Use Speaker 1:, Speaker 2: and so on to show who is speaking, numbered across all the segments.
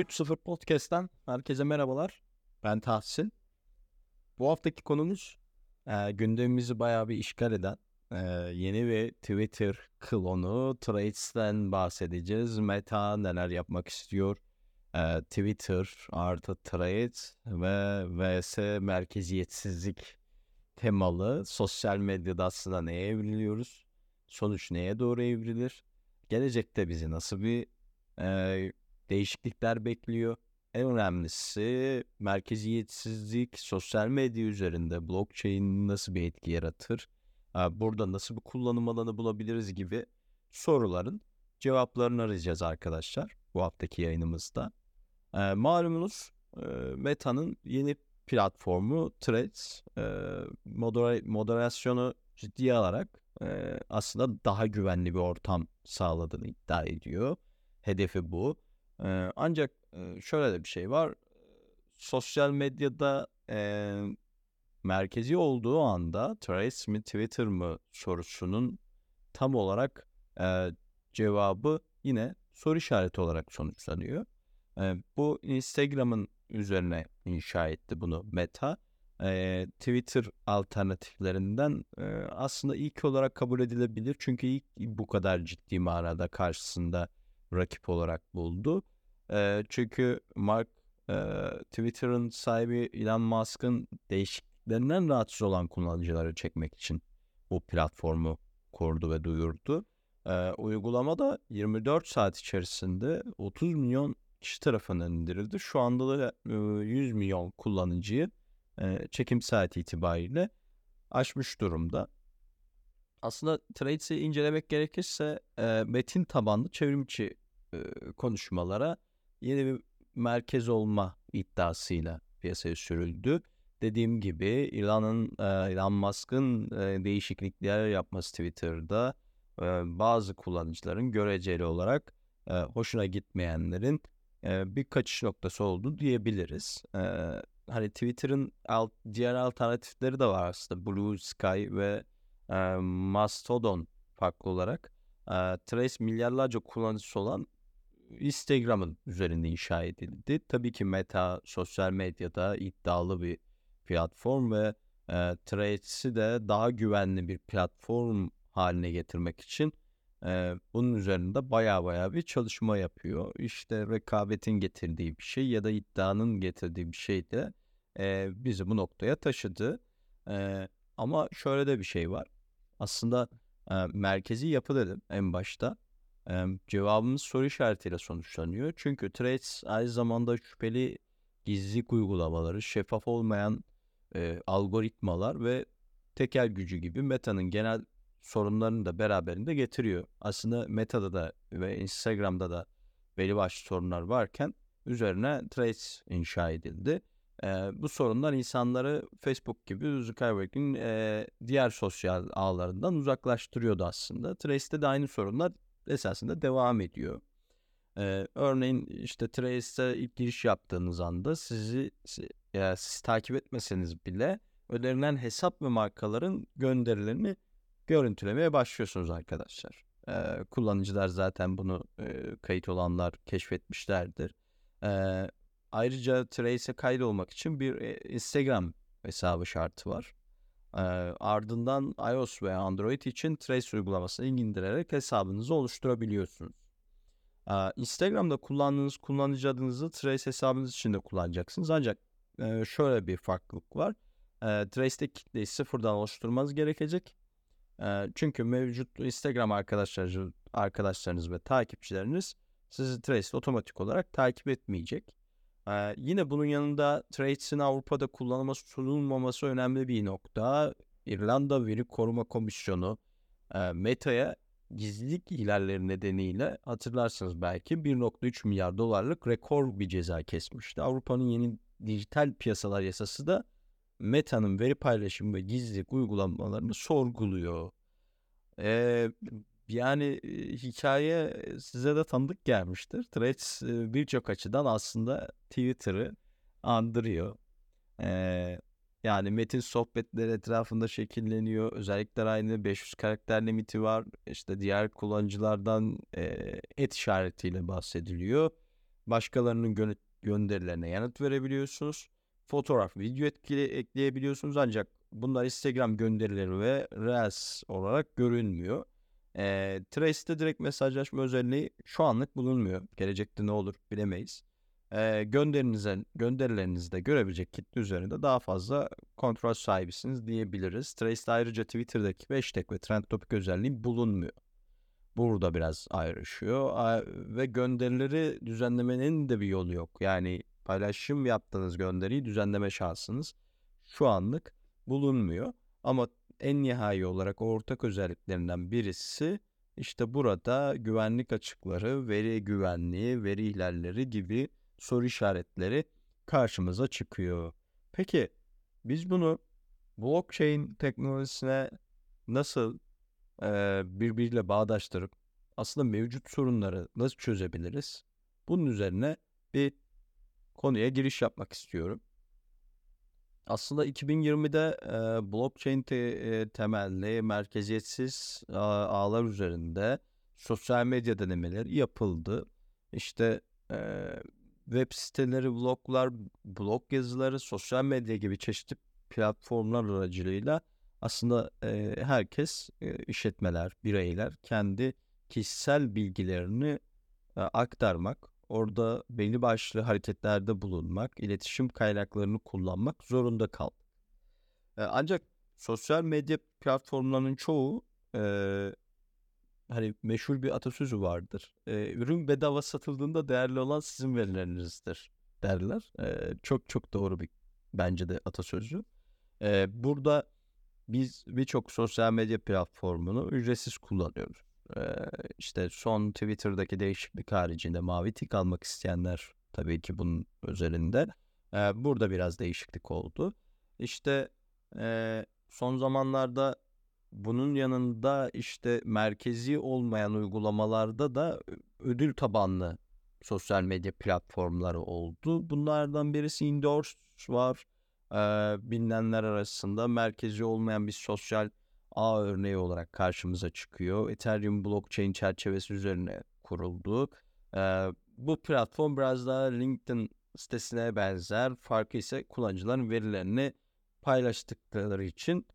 Speaker 1: 3.0 Podcast'ten herkese merhabalar. Ben Tahsin. Bu haftaki konumuz e, gündemimizi bayağı bir işgal eden e, yeni bir Twitter klonu Threads'ten bahsedeceğiz. Meta neler yapmak istiyor? E, Twitter artı Threads ve vs merkeziyetsizlik temalı sosyal medyada aslında neye evriliyoruz? Sonuç neye doğru evrilir? Gelecekte bizi nasıl bir e, değişiklikler bekliyor? En önemlisi merkeziyetsizlik sosyal medya üzerinde blockchain nasıl bir etki yaratır? Burada nasıl bir kullanım alanı bulabiliriz gibi soruların cevaplarını arayacağız arkadaşlar bu haftaki yayınımızda. Malumunuz Meta'nın yeni platformu Threads modera- moderasyonu ciddiye alarak aslında daha güvenli bir ortam sağladığını iddia ediyor. Hedefi bu. E, ancak şöyle de bir şey var. Sosyal medyada e, merkezi olduğu anda Threads mi Twitter mı sorusunun tam olarak e, cevabı yine soru işareti olarak sonuçlanıyor. E, bu Instagram'ın üzerine inşa etti bunu Meta. E, Twitter alternatiflerinden e, aslında ilk olarak kabul edilebilir. Çünkü ilk bu kadar ciddi manada karşısında rakip olarak buldu. E, çünkü Mark e, Twitter'ın sahibi Elon Musk'ın değişikliklerinden rahatsız olan kullanıcıları çekmek için bu platformu kurdu ve duyurdu. E, uygulamada 24 saat içerisinde 30 milyon kişi tarafından indirildi. Şu anda da e, 100 milyon kullanıcıyı e, çekim saati itibariyle aşmış durumda. Aslında Trades'i incelemek gerekirse e, metin tabanlı çevrimiçi e, konuşmalara yeni bir merkez olma iddiasıyla piyasaya sürüldü. Dediğim gibi Elon'un, e, Elon Musk'ın e, değişiklikler yapması Twitter'da e, bazı kullanıcıların göreceli olarak e, hoşuna gitmeyenlerin e, bir kaçış noktası oldu diyebiliriz. E, hani Twitter'ın alt, diğer alternatifleri de var aslında. Blue Sky ve e, Mastodon farklı olarak. E, Trace milyarlarca kullanıcısı olan Instagram'ın üzerinde inşa edildi. Tabii ki Meta sosyal medyada iddialı bir platform ve e, Threads'i de daha güvenli bir platform haline getirmek için e, bunun üzerinde baya baya bir çalışma yapıyor. İşte rekabetin getirdiği bir şey ya da iddianın getirdiği bir şey de e, bizi bu noktaya taşıdı. E, ama şöyle de bir şey var. Aslında e, merkezi yapı dedim en başta. Cevabımız soru işaretiyle sonuçlanıyor. Çünkü Threads aynı zamanda şüpheli gizlilik uygulamaları, şeffaf olmayan e, algoritmalar ve tekel gücü gibi Meta'nın genel sorunlarını da beraberinde getiriyor. Aslında Meta'da da ve Instagram'da da belli başlı sorunlar varken üzerine Threads inşa edildi. E, bu sorunlar insanları Facebook gibi Zuckerberg'in e, diğer sosyal ağlarından uzaklaştırıyordu aslında. Threads'te de aynı sorunlar esasında devam ediyor. Ee, örneğin işte Trace'e ilk giriş yaptığınız anda sizi ya siz takip etmeseniz bile önerilen hesap ve markaların gönderilerini görüntülemeye başlıyorsunuz arkadaşlar. Ee, kullanıcılar zaten bunu e, kayıt olanlar keşfetmişlerdir. Ee, ayrıca Trace'e kaydolmak için bir Instagram hesabı şartı var. Ee, ardından iOS ve Android için Trace uygulamasını indirerek hesabınızı oluşturabiliyorsunuz. Ee, Instagram'da kullandığınız kullanıcı adınızı Trace hesabınız için de kullanacaksınız. Ancak e, şöyle bir farklılık var. E, Trace'deki kitleyi sıfırdan oluşturmanız gerekecek. E, çünkü mevcut Instagram arkadaşlar, arkadaşlarınız ve takipçileriniz sizi Trace'de otomatik olarak takip etmeyecek. Ee, yine bunun yanında Trades'in Avrupa'da kullanıma sunulmaması önemli bir nokta. İrlanda Veri Koruma Komisyonu e, Meta'ya gizlilik ihlalleri nedeniyle hatırlarsınız belki 1.3 milyar dolarlık rekor bir ceza kesmişti. Avrupa'nın yeni dijital piyasalar yasası da Meta'nın veri paylaşımı ve gizlilik uygulamalarını sorguluyor. Ee, yani hikaye size de tanıdık gelmiştir. Threads birçok açıdan aslında Twitter'ı andırıyor. Ee, yani metin sohbetleri etrafında şekilleniyor. Özellikler aynı 500 karakter limiti var. İşte diğer kullanıcılardan e, et işaretiyle bahsediliyor. başkalarının gö- gönderilerine yanıt verebiliyorsunuz. Fotoğraf, video etkili ekleyebiliyorsunuz ancak bunlar Instagram gönderileri ve Reels olarak görünmüyor. E, Trace'de direkt mesajlaşma özelliği şu anlık bulunmuyor. Gelecekte ne olur bilemeyiz. E, gönderinize, gönderilerinizde görebilecek kitle üzerinde daha fazla kontrol sahibisiniz diyebiliriz. Trace'de ayrıca Twitter'daki hashtag ve trend topic özelliği bulunmuyor. Burada biraz ayrışıyor ve gönderileri düzenlemenin de bir yolu yok. Yani paylaşım yaptığınız gönderiyi düzenleme şansınız şu anlık bulunmuyor. Ama en nihai olarak ortak özelliklerinden birisi işte burada güvenlik açıkları, veri güvenliği, veri ihlalleri gibi soru işaretleri karşımıza çıkıyor. Peki biz bunu blockchain teknolojisine nasıl e, birbiriyle bağdaştırıp aslında mevcut sorunları nasıl çözebiliriz? Bunun üzerine bir konuya giriş yapmak istiyorum. Aslında 2020'de e, blockchain te, e, temelli merkeziyetsiz a, ağlar üzerinde sosyal medya denemeleri yapıldı. İşte e, web siteleri, bloglar, blog yazıları, sosyal medya gibi çeşitli platformlar aracılığıyla aslında e, herkes e, işletmeler, bireyler kendi kişisel bilgilerini e, aktarmak, orada belli başlı hareketlerde bulunmak, iletişim kaynaklarını kullanmak zorunda kaldı. E, ancak sosyal medya platformlarının çoğu e, hani meşhur bir atasözü vardır. E, ürün bedava satıldığında değerli olan sizin verilerinizdir derler. E, çok çok doğru bir bence de atasözü. E, burada biz birçok sosyal medya platformunu ücretsiz kullanıyoruz. Ee, işte son Twitter'daki değişiklik haricinde mavi tik almak isteyenler tabii ki bunun üzerinde. Ee, burada biraz değişiklik oldu. İşte son zamanlarda bunun yanında işte merkezi olmayan uygulamalarda da ödül tabanlı sosyal medya platformları oldu. Bunlardan birisi Indoors var e, bilinenler arasında merkezi olmayan bir sosyal ağ örneği olarak karşımıza çıkıyor. Ethereum blockchain çerçevesi üzerine kuruldu. E, bu platform biraz daha LinkedIn sitesine benzer. Farkı ise kullanıcıların verilerini paylaştıkları için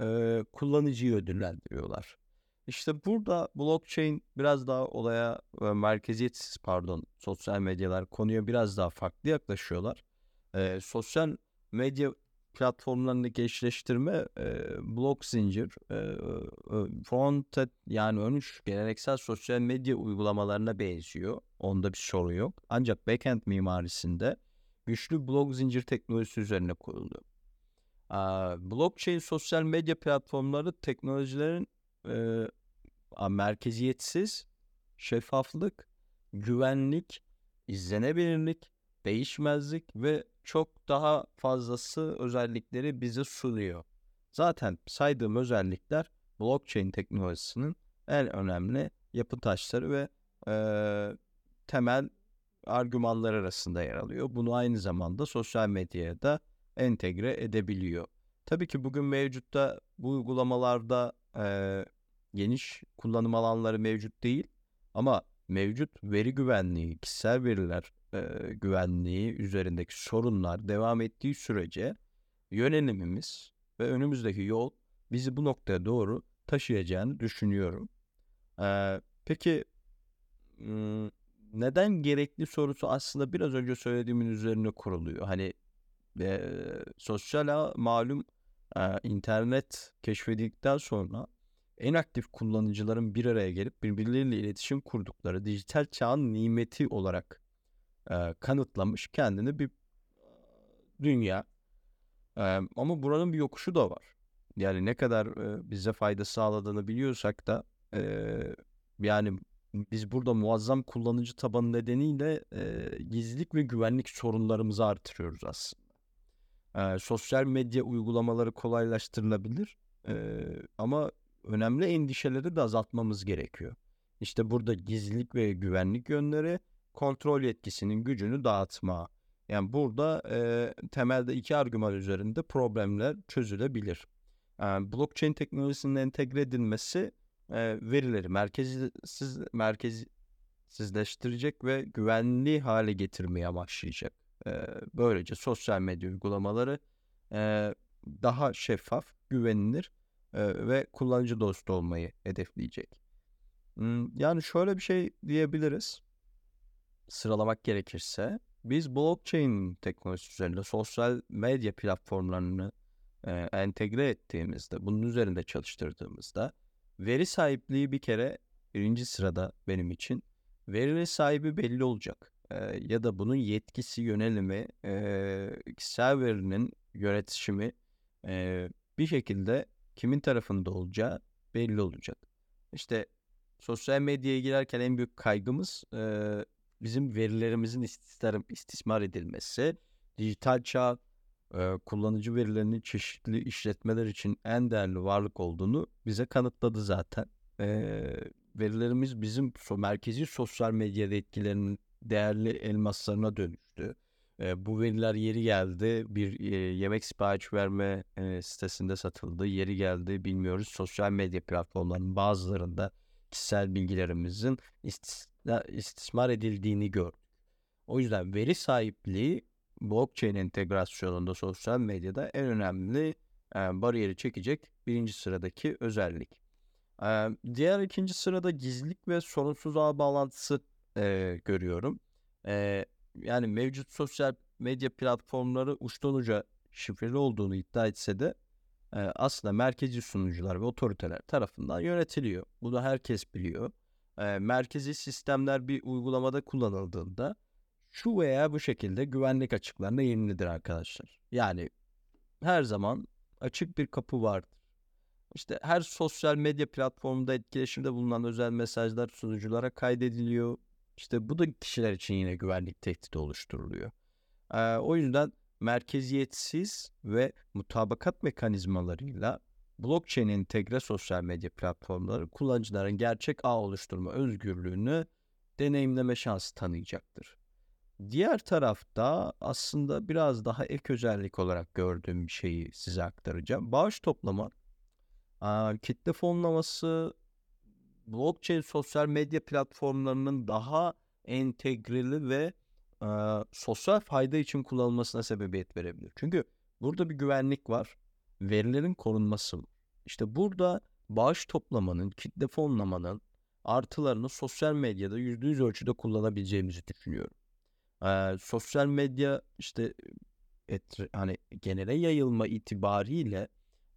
Speaker 1: e, kullanıcıyı ödüllendiriyorlar. İşte burada blockchain biraz daha olaya e, merkeziyetsiz pardon sosyal medyalar konuya biraz daha farklı yaklaşıyorlar. E, sosyal medya platformlarını gençleştirme e, blok zincir e, front yani ön geleneksel sosyal medya uygulamalarına benziyor. Onda bir soru yok. Ancak backend mimarisinde güçlü blok zincir teknolojisi üzerine kuruldu. E, blockchain sosyal medya platformları teknolojilerin e, merkeziyetsiz, şeffaflık, güvenlik, izlenebilirlik, değişmezlik ve çok daha fazlası özellikleri bize sunuyor. Zaten saydığım özellikler blockchain teknolojisinin en önemli yapı taşları ve e, temel argümanlar arasında yer alıyor. Bunu aynı zamanda sosyal medyaya da entegre edebiliyor. Tabii ki bugün mevcutta bu uygulamalarda e, geniş kullanım alanları mevcut değil ama mevcut veri güvenliği, kişisel veriler e, güvenliği üzerindeki sorunlar devam ettiği sürece yönelimimiz ve önümüzdeki yol bizi bu noktaya doğru taşıyacağını düşünüyorum. E, peki neden gerekli sorusu aslında biraz önce söylediğimin üzerine kuruluyor. Hani e, sosyal ağ malum e, internet keşfedildikten sonra en aktif kullanıcıların bir araya gelip birbirleriyle iletişim kurdukları dijital çağın nimeti olarak e, kanıtlamış kendini bir dünya. E, ama buranın bir yokuşu da var. Yani ne kadar e, bize fayda sağladığını biliyorsak da e, yani biz burada muazzam kullanıcı tabanı nedeniyle e, gizlilik ve güvenlik sorunlarımızı artırıyoruz aslında. E, sosyal medya uygulamaları kolaylaştırılabilir e, ama önemli endişeleri de azaltmamız gerekiyor. İşte burada gizlilik ve güvenlik yönleri kontrol yetkisinin gücünü dağıtma. Yani burada e, temelde iki argüman üzerinde problemler çözülebilir. Yani blockchain teknolojisinin entegre edilmesi e, verileri merkezsiz merkez sizleştirecek ve güvenli hale getirmeye başlayacak. E, böylece sosyal medya uygulamaları e, daha şeffaf, güvenilir e, ve kullanıcı dostu olmayı hedefleyecek. Hmm, yani şöyle bir şey diyebiliriz. Sıralamak gerekirse biz blockchain teknolojisi üzerinde sosyal medya platformlarını e, entegre ettiğimizde, bunun üzerinde çalıştırdığımızda veri sahipliği bir kere birinci sırada benim için. Veri sahibi belli olacak. E, ya da bunun yetkisi, yönelimi, e, kişisel verinin yönetişimi e, bir şekilde kimin tarafında olacağı belli olacak. İşte sosyal medyaya girerken en büyük kaygımız e, bizim verilerimizin istismar, edilmesi. Dijital çağ e, kullanıcı verilerinin çeşitli işletmeler için en değerli varlık olduğunu bize kanıtladı zaten. E, verilerimiz bizim merkezi sosyal medyada etkilerinin değerli elmaslarına dönüştü. E, bu veriler yeri geldi bir e, yemek sipariş verme e, sitesinde satıldı. Yeri geldi bilmiyoruz sosyal medya platformlarının bazılarında kişisel bilgilerimizin istismar edildiğini gördük. O yüzden veri sahipliği blockchain entegrasyonunda sosyal medyada en önemli e, bariyeri çekecek birinci sıradaki özellik. Diğer ikinci sırada gizlilik ve sorunsuz ağ bağlantısı görüyorum. Yani mevcut sosyal medya platformları uçtan uca şifreli olduğunu iddia etse de e, aslında merkezi sunucular ve otoriteler tarafından yönetiliyor. Bunu herkes biliyor. E, merkezi sistemler bir uygulamada kullanıldığında şu veya bu şekilde güvenlik açıklarına yenilidir arkadaşlar. Yani her zaman açık bir kapı vardır. İşte her sosyal medya platformunda etkileşimde bulunan özel mesajlar sunuculara kaydediliyor. İşte bu da kişiler için yine güvenlik tehdidi oluşturuluyor. Ee, o yüzden merkeziyetsiz ve mutabakat mekanizmalarıyla blockchain entegre sosyal medya platformları kullanıcıların gerçek ağ oluşturma özgürlüğünü deneyimleme şansı tanıyacaktır. Diğer tarafta aslında biraz daha ek özellik olarak gördüğüm bir şeyi size aktaracağım. Bağış toplama, kitle fonlaması, blockchain sosyal medya platformlarının daha entegreli ve sosyal fayda için kullanılmasına sebebiyet verebilir. Çünkü burada bir güvenlik var. Verilerin korunması. İşte burada bağış toplamanın, kitle fonlamanın artılarını sosyal medyada %100 ölçüde kullanabileceğimizi düşünüyorum. Ee, sosyal medya işte et, hani genele yayılma itibariyle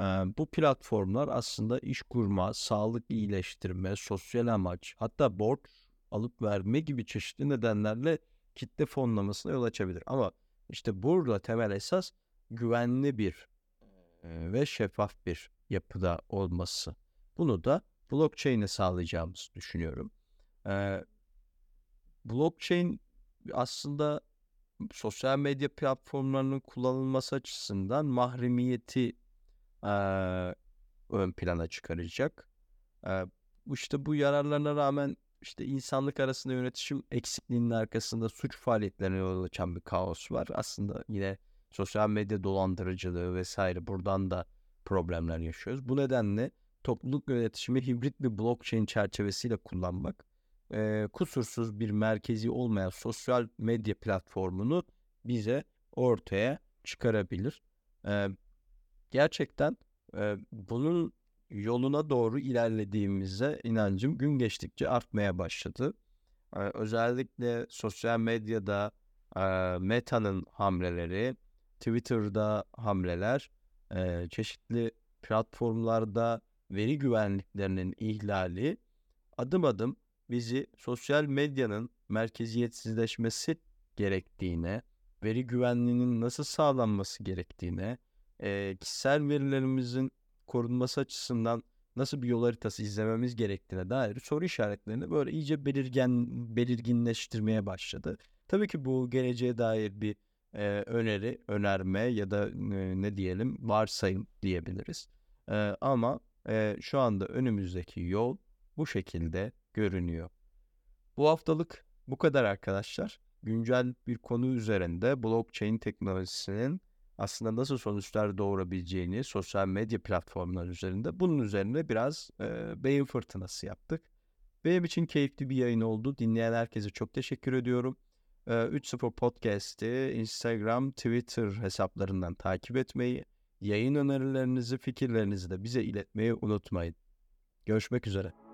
Speaker 1: e, bu platformlar aslında iş kurma, sağlık iyileştirme, sosyal amaç hatta borç alıp verme gibi çeşitli nedenlerle kitle fonlamasına yol açabilir. Ama işte burada temel esas güvenli bir ve şeffaf bir yapıda olması. Bunu da blockchain'e sağlayacağımızı düşünüyorum. Blockchain aslında sosyal medya platformlarının kullanılması açısından mahremiyeti ön plana çıkaracak. E, işte bu yararlarına rağmen işte insanlık arasında yönetişim eksikliğinin arkasında suç faaliyetlerine yol açan bir kaos var. Aslında yine sosyal medya dolandırıcılığı vesaire buradan da problemler yaşıyoruz. Bu nedenle topluluk yönetişimi hibrit bir blockchain çerçevesiyle kullanmak e, kusursuz bir merkezi olmayan sosyal medya platformunu bize ortaya çıkarabilir. E, gerçekten e, bunun yoluna doğru ilerlediğimize inancım gün geçtikçe artmaya başladı. Özellikle sosyal medyada Meta'nın hamleleri, Twitter'da hamleler, çeşitli platformlarda veri güvenliklerinin ihlali adım adım bizi sosyal medyanın merkeziyetsizleşmesi gerektiğine, veri güvenliğinin nasıl sağlanması gerektiğine, kişisel verilerimizin korunması açısından nasıl bir yol haritası izlememiz gerektiğine dair soru işaretlerini böyle iyice belirgen belirginleştirmeye başladı. Tabii ki bu geleceğe dair bir e, öneri, önerme ya da e, ne diyelim varsayım diyebiliriz. E, ama e, şu anda önümüzdeki yol bu şekilde görünüyor. Bu haftalık bu kadar arkadaşlar. Güncel bir konu üzerinde blockchain teknolojisinin aslında nasıl sonuçlar doğurabileceğini sosyal medya platformları üzerinde bunun üzerine biraz e, beyin fırtınası yaptık. Benim için keyifli bir yayın oldu. Dinleyen herkese çok teşekkür ediyorum. Ee, 3.0 Podcast'i Instagram, Twitter hesaplarından takip etmeyi, yayın önerilerinizi, fikirlerinizi de bize iletmeyi unutmayın. Görüşmek üzere.